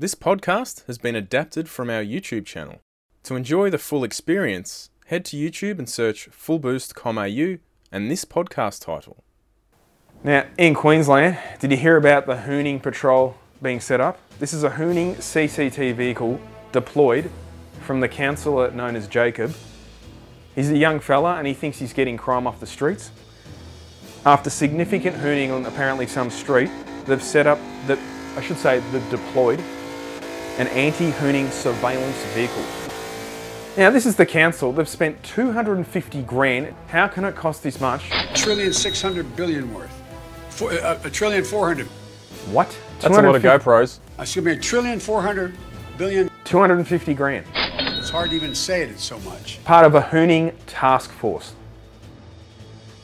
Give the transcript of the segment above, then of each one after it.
This podcast has been adapted from our YouTube channel. To enjoy the full experience, head to YouTube and search fullboost.com.au and this podcast title. Now, in Queensland, did you hear about the Hooning Patrol being set up? This is a Hooning CCT vehicle deployed from the councillor known as Jacob. He's a young fella and he thinks he's getting crime off the streets. After significant hooning on apparently some street, they've set up, the, I should say, they've deployed an anti-hooning surveillance vehicle. Now this is the council, they've spent 250 grand. How can it cost this much? trillion six hundred billion worth. Four, uh, a trillion four hundred. What? That's a lot of 250 GoPros. Excuse me, a trillion four hundred billion. 250 grand. It's hard to even say it. It's so much. Part of a hooning task force.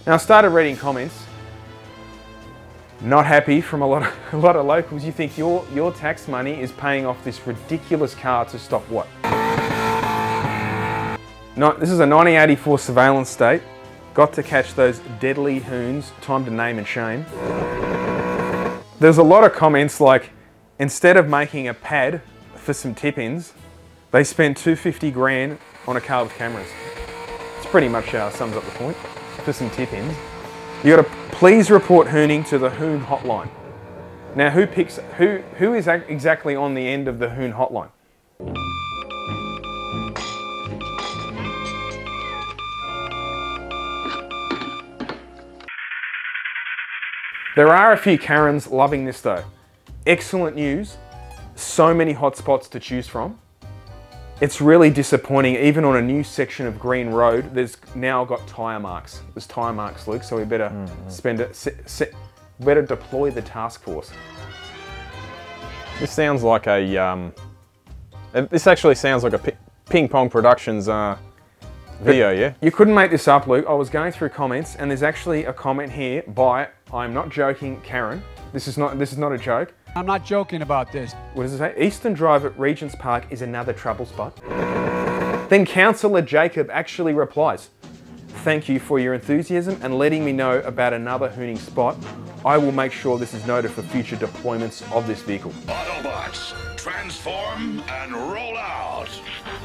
Now I started reading comments. Not happy from a lot of, a lot of locals. You think your, your tax money is paying off this ridiculous car to stop what? No, this is a 1984 surveillance state. Got to catch those deadly hoons. Time to name and shame. There's a lot of comments like, instead of making a pad for some tip-ins, they spent 250 grand on a car with cameras. It's pretty much uh, sums up the point for some tip-ins. You got to please report hooning to the Hoon hotline. Now, who picks who? Who is exactly on the end of the Hoon hotline? There are a few Karens loving this though. Excellent news. So many hotspots to choose from. It's really disappointing, even on a new section of Green Road, there's now got tyre marks. There's tyre marks, Luke, so we better spend it, se- se- better deploy the task force. This sounds like a. Um, uh, this actually sounds like a Ping Pong Productions uh, video, yeah? You couldn't make this up, Luke. I was going through comments, and there's actually a comment here by, I'm not joking, Karen. This is not, this is not a joke. I'm not joking about this. What does it say? Eastern Drive at Regent's Park is another trouble spot. Then Councillor Jacob actually replies, Thank you for your enthusiasm and letting me know about another hooning spot. I will make sure this is noted for future deployments of this vehicle. Autobots, transform and roll out.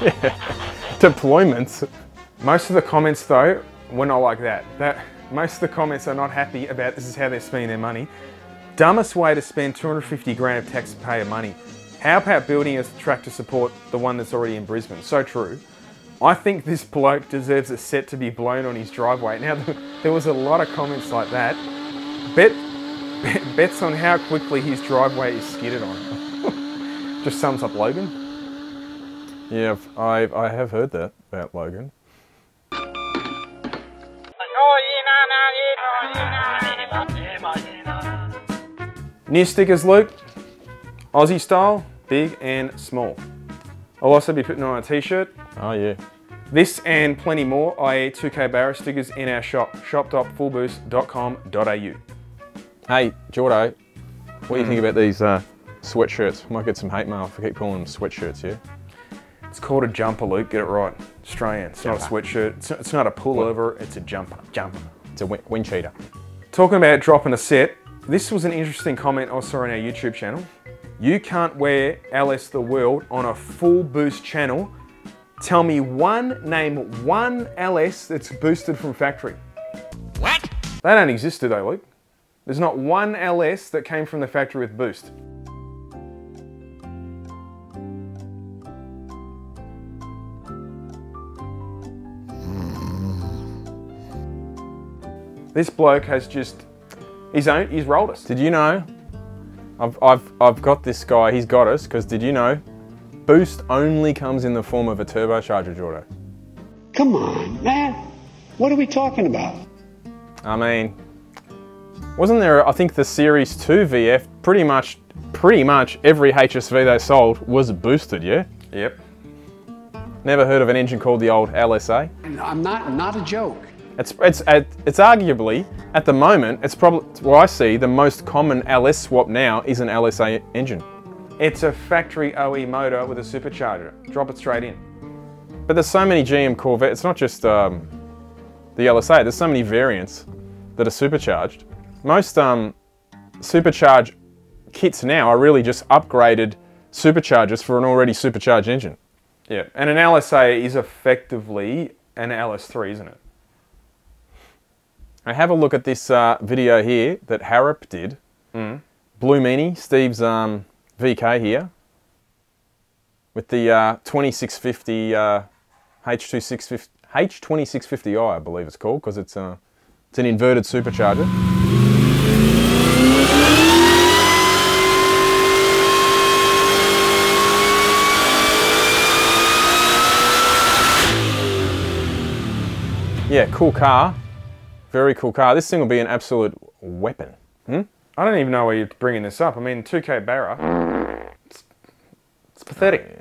Deployments. Most of the comments, though, were not like that. That most of the comments are not happy about this is how they're spending their money. Dumbest way to spend 250 grand of taxpayer money. How about building a track to support the one that's already in Brisbane? So true. I think this bloke deserves a set to be blown on his driveway. Now, there was a lot of comments like that. Bet, bet bets on how quickly his driveway is skidded on. Just sums up Logan. Yeah, I've, I have heard that about Logan. New stickers, Luke. Aussie style, big and small. I'll also be putting on a t-shirt. Oh, yeah. This and plenty more, i.e. 2K Barra stickers in our shop, shop.fullboost.com.au. Hey, Jordo, what do you think about these uh, sweatshirts? Might get some hate mail if I keep calling them sweatshirts, yeah? It's called a jumper, Luke, get it right. Australian, it's not a sweatshirt, it's not, it's not a pullover, it's a jumper. Jumper. It's a wind cheater. Talking about dropping a set, this was an interesting comment I saw on our YouTube channel. You can't wear LS the World on a full boost channel. Tell me one, name one LS that's boosted from factory. What? They don't exist, do they, Luke? There's not one LS that came from the factory with boost. This bloke has just his own. He's rolled us. Did you know? I've, I've, I've got this guy, he's got us, because did you know? Boost only comes in the form of a turbocharger, Jordo. Come on, man. What are we talking about? I mean, wasn't there, I think the Series 2 VF, pretty much, pretty much every HSV they sold was boosted, yeah? Yep. Never heard of an engine called the old LSA? I'm not not a joke. It's, it's, it's arguably, at the moment, it's probably, what I see, the most common LS swap now is an LSA engine. It's a factory OE motor with a supercharger. Drop it straight in. But there's so many GM Corvette, it's not just um, the LSA, there's so many variants that are supercharged. Most um, supercharged kits now are really just upgraded superchargers for an already supercharged engine. Yeah, and an LSA is effectively an LS3, isn't it? Now have a look at this uh, video here that Harrop did. Blue Meanie, Steve's um, VK here, with the uh, 2650 uh, H2650 H2650i, I believe it's called, because it's uh, it's an inverted supercharger. Yeah, cool car. Very cool car. This thing will be an absolute weapon. Hmm? I don't even know why you're bringing this up. I mean, 2K Barra. It's, it's pathetic.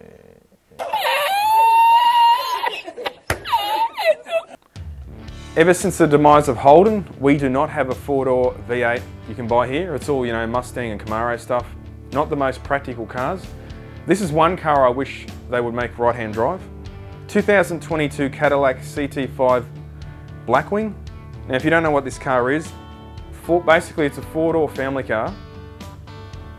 Ever since the demise of Holden, we do not have a four-door V8 you can buy here. It's all, you know, Mustang and Camaro stuff. Not the most practical cars. This is one car I wish they would make right-hand drive. 2022 Cadillac CT5 Blackwing. Now, if you don't know what this car is, four, basically it's a four-door family car,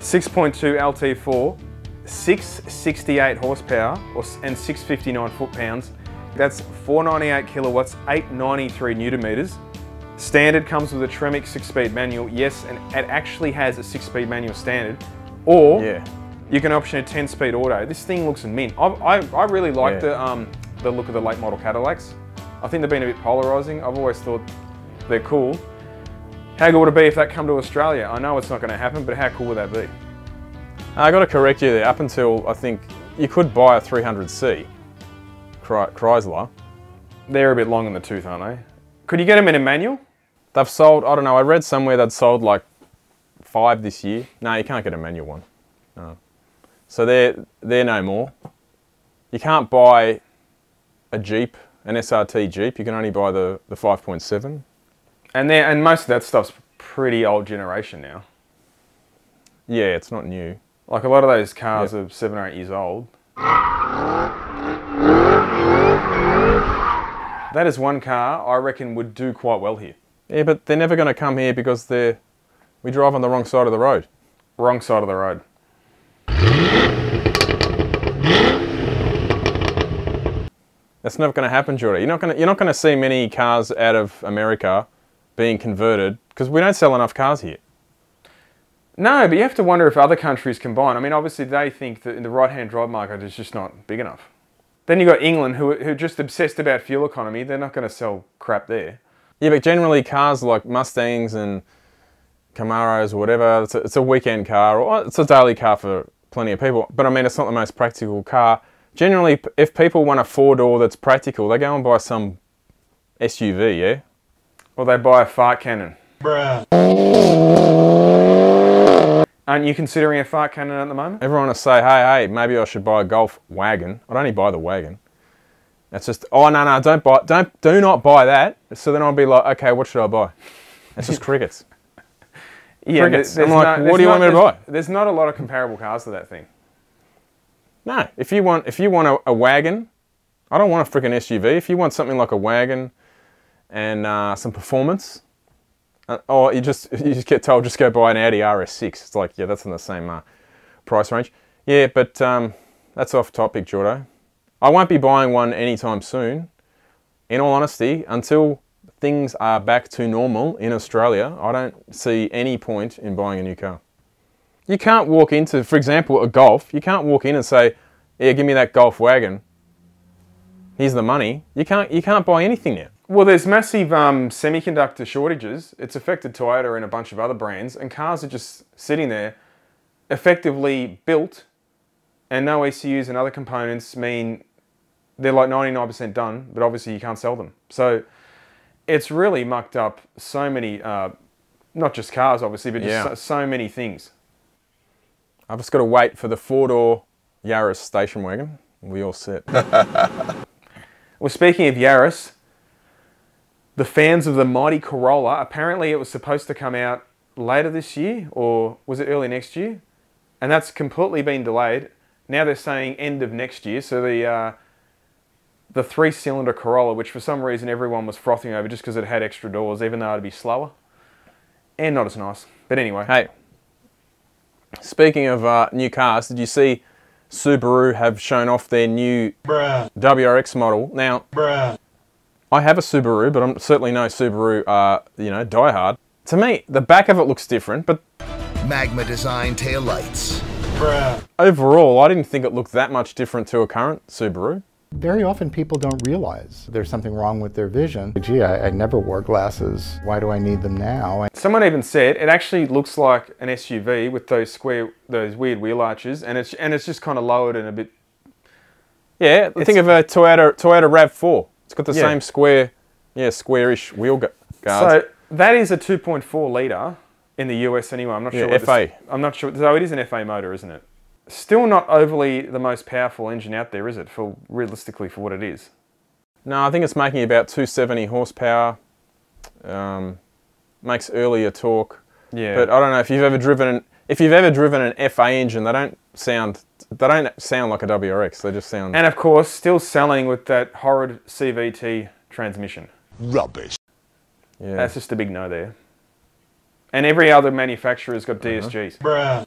6.2 LT4, 668 horsepower or, and 659 foot-pounds. That's 498 kilowatts, 893 newton meters. Standard comes with a Tremec six-speed manual, yes, and it actually has a six-speed manual standard. Or Yeah. you can option a 10-speed auto. This thing looks mint. I, I, I really like Yeah. the um, the look of the late model Cadillacs. I think they've been a bit polarizing. I've always thought they're cool. How good would it be if that come to Australia? I know it's not going to happen, but how cool would that be? I got to correct you there. Up until I think you could buy a 300C Chrysler. They're a bit long in the tooth, aren't they? Could you get them in a manual? They've sold. I don't know. I read somewhere they'd sold like five this year. No, you can't get a manual one. No. So they're they're no more. You can't buy a Jeep, an SRT Jeep. You can only buy the the 5.7. And they and most of that stuff's pretty old generation now. Yeah, it's not new. Like a lot of those cars Yep. are seven or eight years old. That is one car I reckon would do quite well here. Yeah, but they're never going to come here because they're we drive on the wrong side of the road. Wrong side of the road. That's never going to happen, Jordy. You're not going to you're not going to see many cars out of America being converted because we don't sell enough cars here. No, but you have to wonder if other countries combine. I mean, obviously they think that in the right-hand drive market is just not big enough. Then you got England, who who are just obsessed about fuel economy. They're not going to sell crap there. Yeah, but generally cars like Mustangs and Camaros or whatever, it's a, it's a weekend car or it's a daily car for plenty of people. But I mean, it's not the most practical car. Generally, if people want a four door that's practical, they go and buy some SUV. Yeah. Or they buy a fart cannon. Aren't you considering a fart cannon at the moment? Everyone will say, hey, hey, maybe I should buy a Golf wagon. I'd only buy the wagon. That's just, oh no, no, don't buy, don't, do not buy that. So then I'll be like, okay, what should I buy? It's just crickets. Yeah, there- I'm like, no- what do you not- want me to buy? There's not a lot of comparable cars to that thing. No, if you want if you want a, a wagon, I don't want a freaking SUV. If you want something like a wagon and uh, some performance, uh, or you just you just get told just go buy an Audi RS6. It's like yeah, that's in the same uh, price range. Yeah, but um, that's off topic, Jordo. I won't be buying one anytime soon. In all honesty, until things are back to normal in Australia, I don't see any point in buying a new car. You can't walk into, for example, a Golf. You can't walk in and say, "Yeah, give me that Golf wagon. Here's the money." You can't. You can't buy anything now. Well, there's massive um, semiconductor shortages. It's affected Toyota and a bunch of other brands, and cars are just sitting there, effectively built, and no ECUs and other components mean they're like 99% done, but obviously you can't sell them. So it's really mucked up so many, uh, not just cars, obviously, but just Yeah. so, so many things. I've just got to wait for the four-door Yaris station wagon. We all set. Well, speaking of Yaris, the fans of the mighty Corolla, apparently it was supposed to come out later this year, or was it early next year? And that's completely been delayed. Now they're saying end of next year. So the uh, the three-cylinder Corolla, which for some reason everyone was frothing over just because it had extra doors, even though it'd be slower and not as nice. But anyway, hey, speaking of uh, new cars, did you see Subaru have shown off their new WRX model. Now, I have a Subaru, but I'm certainly no Subaru, uh, you know, diehard. To me, the back of it looks different, but Magma design taillights. Bruh. Overall, I didn't think it looked that much different to a current Subaru. Very often people don't realize there's something wrong with their vision. Gee, I, I never wore glasses. Why do I need them now? Someone even said it actually looks like an SUV with those square, those weird wheel arches, and it's and it's just kind of lowered and a bit. Yeah, think of a Toyota Toyota Rav4. It's got the Yeah. same square, yeah, squarish wheel gu- guards. So that is a 2.4 liter in the US anyway. I'm not Yeah, sure. what This, I'm not sure. So it is an FA motor, isn't it? Still not overly the most powerful engine out there, is it? For realistically, for what it is. no, I think it's making about 270 horsepower. Um, makes earlier torque. Yeah. But I don't know if you've ever driven an if you've ever driven an FA engine, they don't sound they don't sound like a WRX. They just sound and of course, still selling with that horrid CVT transmission. Rubbish. yeah. That's just a big no there. And every other manufacturer's got Uh-huh. DSGs.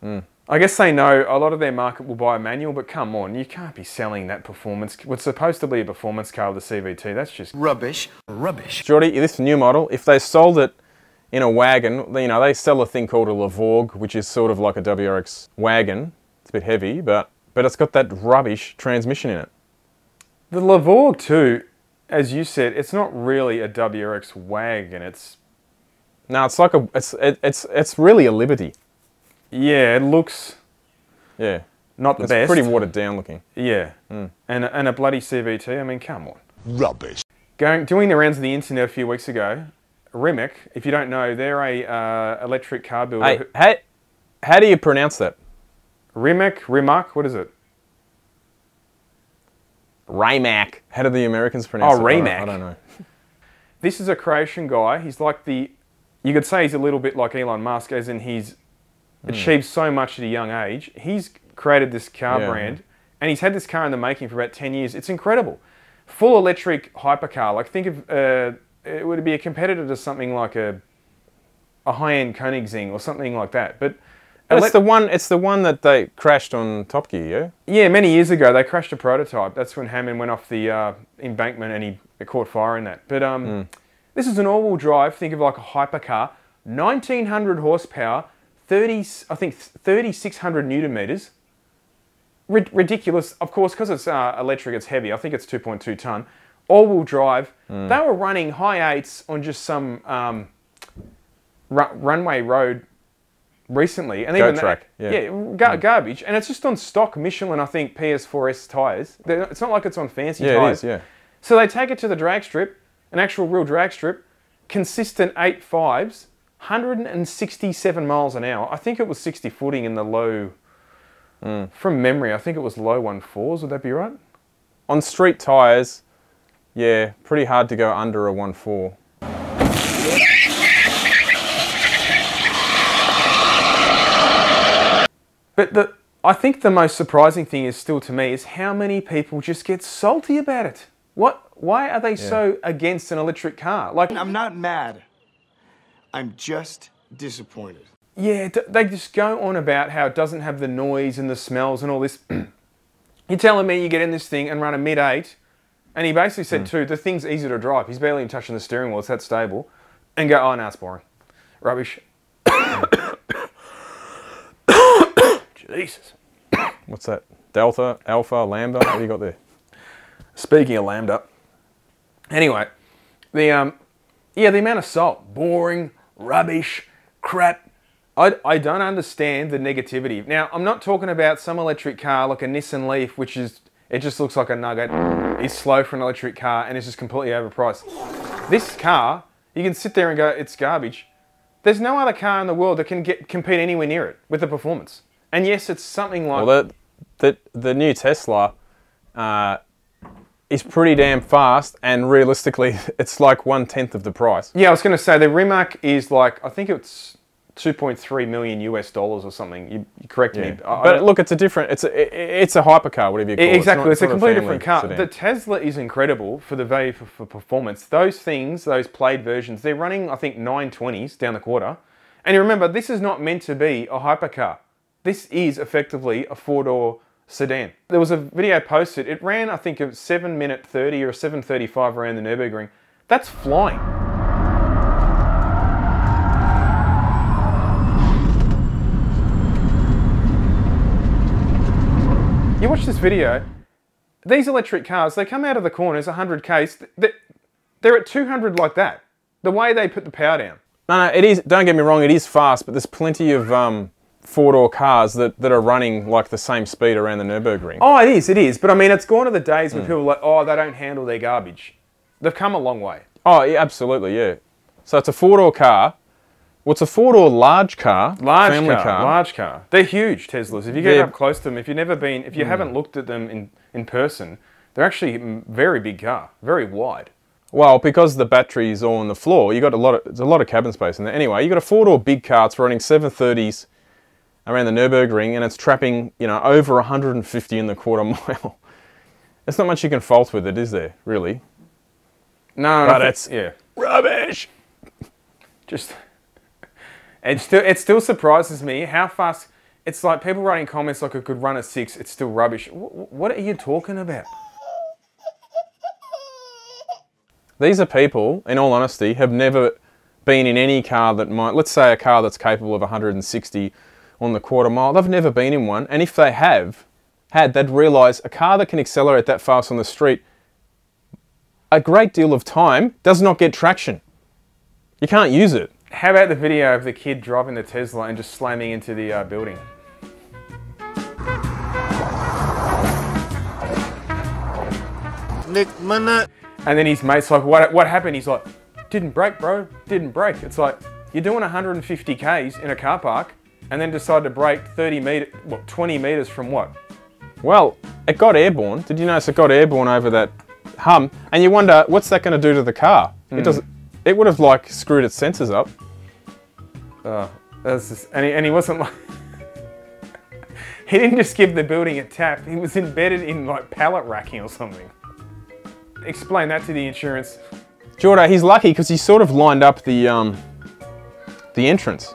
Hmm. I guess they know a lot of their market will buy a manual, but come on, you can't be selling that performance. What's supposed to be a performance car with a CVT? That's just Rubbish. Rubbish. Jordy, this new model, if they sold it in a wagon, you know, they sell a thing called a Levorg, which is sort of like a WRX wagon. It's a bit heavy, but but it's got that rubbish transmission in it. the Levorg too. As you said, it's not really a WRX wagon. It's No, it's like a it's it, it's it's really a Liberty. yeah, it looks Yeah. not the It's best. pretty watered down looking. Yeah, and and a bloody CVT. I mean, come on. Rubbish. Going doing the rounds of the internet a few weeks ago, Rimac. If you don't know, they're a uh, electric car builder. Hey, who- how, how do you pronounce that? Rimac, Rimac. What is it? Rimac. How do the Americans pronounce Oh, it? I don't- Rimac. I don't know. This is a Croatian guy. He's like the, you could say he's a little bit like Elon Musk, as in he's achieved so much at a young age. He's created this car Yeah. brand, and he's had this car in the making for about ten years. It's incredible, full electric hypercar. Like think of, uh, it would be a competitor to something like a, a high-end Koenigsegg or something like that. But, But elec- it's the one. It's the one that they crashed on Top Gear. Yeah. yeah, many years ago they crashed a prototype. That's when Hammond went off the uh, embankment and he it caught fire in that. But um, this is an all-wheel drive. Think of like a hypercar, 1900 horsepower, 30 I think 3600 newton meters. Rid- ridiculous, of course, because it's uh, electric. It's heavy. I think it's 2.2 ton. All-wheel drive. They were running high eights on just some um, ru- runway road recently, and Go even that- yeah. yeah, gar- garbage, and it's just on stock Michelin, I think PS4S tires. They're- It's not like it's on fancy Yeah, tires. is, yeah. So they take it to the drag strip, an actual real drag strip, consistent eight fives, 167 miles an hour. I think it was 60 footing in the low. Hmm. From memory, I think it was low one fours. Would that be right? On street tires, yeah, pretty hard to go under a 1.4. But the I think the most surprising thing is still to me is how many people just get salty about it. What? Why are they so against an electric car? Like, I'm not mad. I'm just disappointed. yeah, they just go on about how it doesn't have the noise and the smells and all this. You're telling me you get in this thing and run a mid eight, and he basically said hmm. too, the thing's easy to drive. He's barely even touching the steering wheel; it's that stable. And go, oh no, it's boring, rubbish. Jesus. What's that? Delta, Alpha, Lambda? What do you got there? Speaking of lambda. Anyway, the um, yeah, the amount of salt, boring, rubbish, crap. I, I don't understand the negativity. Now, I'm not talking about some electric car like a Nissan Leaf, which is it just looks like a nugget. It's slow for an electric car and it's just completely overpriced. This car, you can sit there and go, it's garbage. There's no other car in the world that can get compete anywhere near it with the performance. And yes, it's something like Well, the, the, the new Tesla uh, is pretty damn fast, and realistically, it's like one tenth of the price. Yeah, I was going to say the Rimac is like I think it's 2.3 million US dollars or something. You, you correct me. I- I But look, it's a different. It's a i- it's a hypercar, whatever you call it. exactly, not- it's, a not completely different car. sedan. The Tesla is incredible for the value for, for performance. Those things, those Plaid versions, they're running I think 920s down the quarter. And you remember, this is not meant to be a hypercar. This is effectively a four-door sedan. There was a video posted. It ran, I think, a seven minute thirty or seven thirty-five around the Nurburgring. That's flying. You watch this video, these electric cars, they come out of the corners 100 k's, they're at 200 like that. The way they put the power down. No, no, it is. Don't get me wrong, it is fast, but there's plenty of um, four-door cars that, that are running like the same speed around the Nurburgring. Oh, it is, it is. But I mean, it's gone to the days when hmm. people are like, oh, they don't handle their garbage. They've come a long way. Oh, yeah, absolutely, yeah. So it's a four-door car. What's a four-door large car? Large family car, large car. They're huge Teslas. If you get They're- up close to them, if you've never been, if you hmm. haven't looked at them in, in person, they're actually a very big car, very wide. Well, because the battery is all on the floor, you got a lot of there's a lot of cabin space in there. Anyway, you got a four-door big car. It's running 730s around the Nurburgring, and it's trapping you know over 150 in the quarter mile. There's not much you can fault with it, is there? Really? No, But it's- yeah. Rubbish. Just it still it still surprises me how fast. It's like people writing comments like it could run a six. It's still rubbish. Wh- What are you talking about? These are people, in all honesty, have never been in any car that might, let's say a car that's capable of 160 on the quarter mile. They've never been in one, and if they have had, they'd realise a car that can accelerate that fast on the street, a great deal of time does not get traction. You can't use it. How about the video of the kid driving the Tesla and just slamming into the uh, building? Nick Minute. And then his mate's like, what, what happened? He's like, didn't break, bro. Didn't break. It's like, you're doing 150 Ks in a car park and then decide to break 30 meter, what, 20 meters from what? Well, it got airborne. Did you notice it got airborne over that hum? And you wonder, what's that going to do to the car? It does. It would have like screwed its sensors up. Oh, that's just, and, he, and he wasn't like, he didn't just give the building a tap. He was embedded in like pallet racking or something. Explain that to the insurance. Jordan, he's lucky because he sort of lined up the um, the entrance.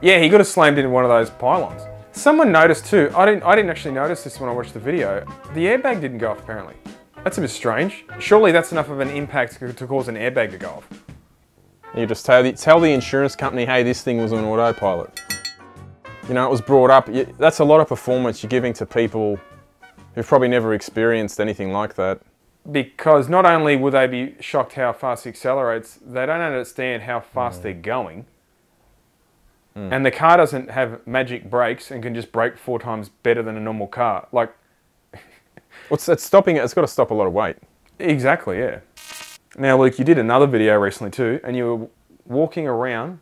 Yeah, he got have slammed into one of those pylons. Someone noticed too. I didn't. I didn't actually notice this when I watched the video. The airbag didn't go off apparently. That's a bit strange. Surely that's enough of an impact to cause an airbag to go off. You just tell the, tell the insurance company, hey, this thing was on autopilot. You know, it was brought up. That's a lot of performance you're giving to people who've probably never experienced anything like that. Because not only will they be shocked how fast it accelerates, they don't understand how fast they're mm. going. And the car doesn't have magic brakes and can just brake four times better than a normal car. Like, What's it's stopping it? It's got to stop a lot of weight. Exactly, yeah. Now, Luke, you did another video recently too, and you were walking around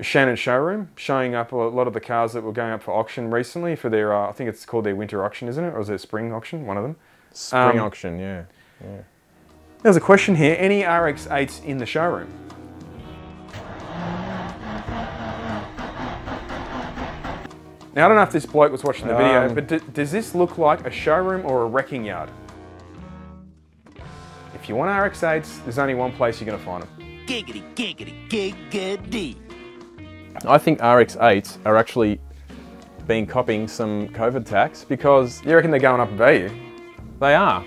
Shannon showroom, showing up a lot of the cars that were going up for auction recently for their, uh, I think it's called their winter auction, isn't it? Or is it spring auction? One of them. Spring Um, auction, yeah. There's a question here. Any RX-8s in the showroom? Now, I don't know if this bloke was watching the video, Um, but d- does this look like a showroom or a wrecking yard? If you want RX-8s, there's only one place you're going to find them. Giggity, giggity, giggity. I think RX8s are actually been copying some COVID tax because You reckon they're going up in value? They are.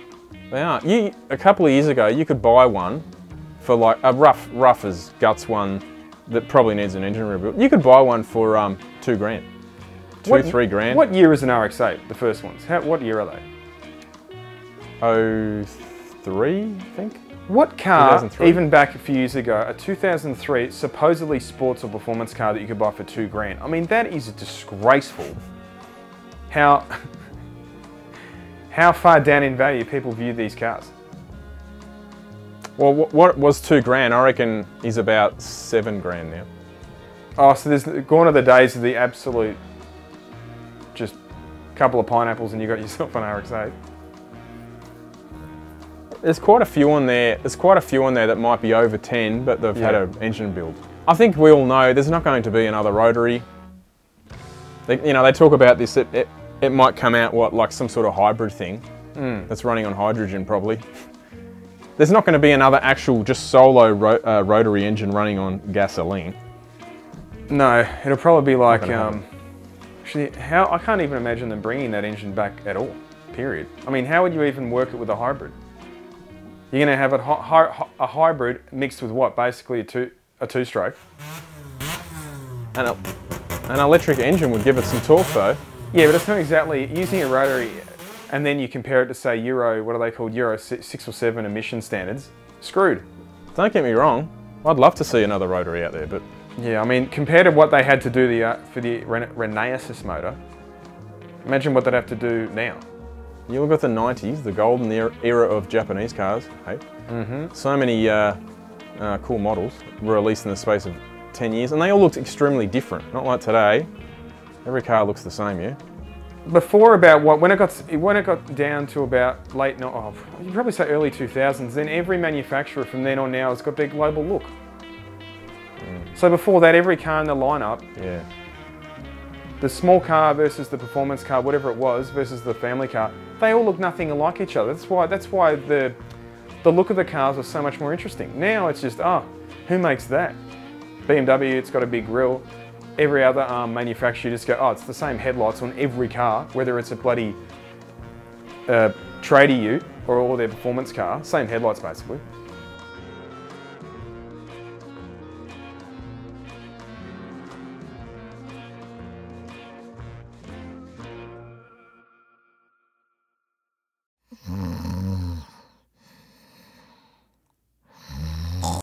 They are. You a couple of years ago, you could buy one for like a rough, rough as guts one that probably needs an engine rebuild. You could buy one for um, two grand, two, What- three grand. What year is an RX-8? The first ones. How, what year are they? Oh, three, I think. What car, even back a few years ago, a 2003 supposedly sports or performance car that you could buy for two grand? I mean, that is disgraceful. How how far down in value people view these cars? Well, what was two grand? I reckon is about seven grand now. Oh, so there's gone are the days of the absolute, couple of pineapples and you got yourself an RX-8. There's quite a few on there. There's quite a few on there that might be over 10, but they've had an engine build. I think we all know there's not going to be another rotary. They, you know, they talk about this. It, it, it might come out what like some sort of hybrid thing that's running on hydrogen probably. There's not going to be another actual just solo ro- uh, rotary engine running on gasoline. No, it'll probably be like um, Actually, how I can't even imagine them bringing that engine back at all. Period. I mean, how would you even work it with a hybrid? You're going to have a, a hybrid mixed with what? Basically a two a two-stroke. And a, an electric engine would give it some torque though. Yeah, but it's not exactly using a rotary, and then you compare it to say Euro. What are they called? Euro six or seven emission standards. Screwed. Don't get me wrong, I'd love to see another rotary out there, but Yeah, I mean, compared to what they had to do the, uh, for the Ren- Renesis motor, imagine what they'd have to do now. you look at the 90s, the golden era, of Japanese cars, hey? Mm-hmm. So many uh, uh, cool models were released in the space of 10 years, and they all looked extremely different. Not like today, every car looks the same, yeah? Before about what when it got when it got down to about late no, oh, you probably say early 2000s. Then every manufacturer from then on now has got their global look. So before that, every car in the lineup, Yeah. the small car versus the performance car, whatever it was, versus the family car, they all look nothing like each other. That's why that's why the the look of the cars was so much more interesting. Now it's just oh, who makes that? BMW, it's got a big grille. Every other um, manufacturer, you just go, oh, it's the same headlights on every car, whether it's a bloody uh, tradie ute or all their performance car, same headlights basically.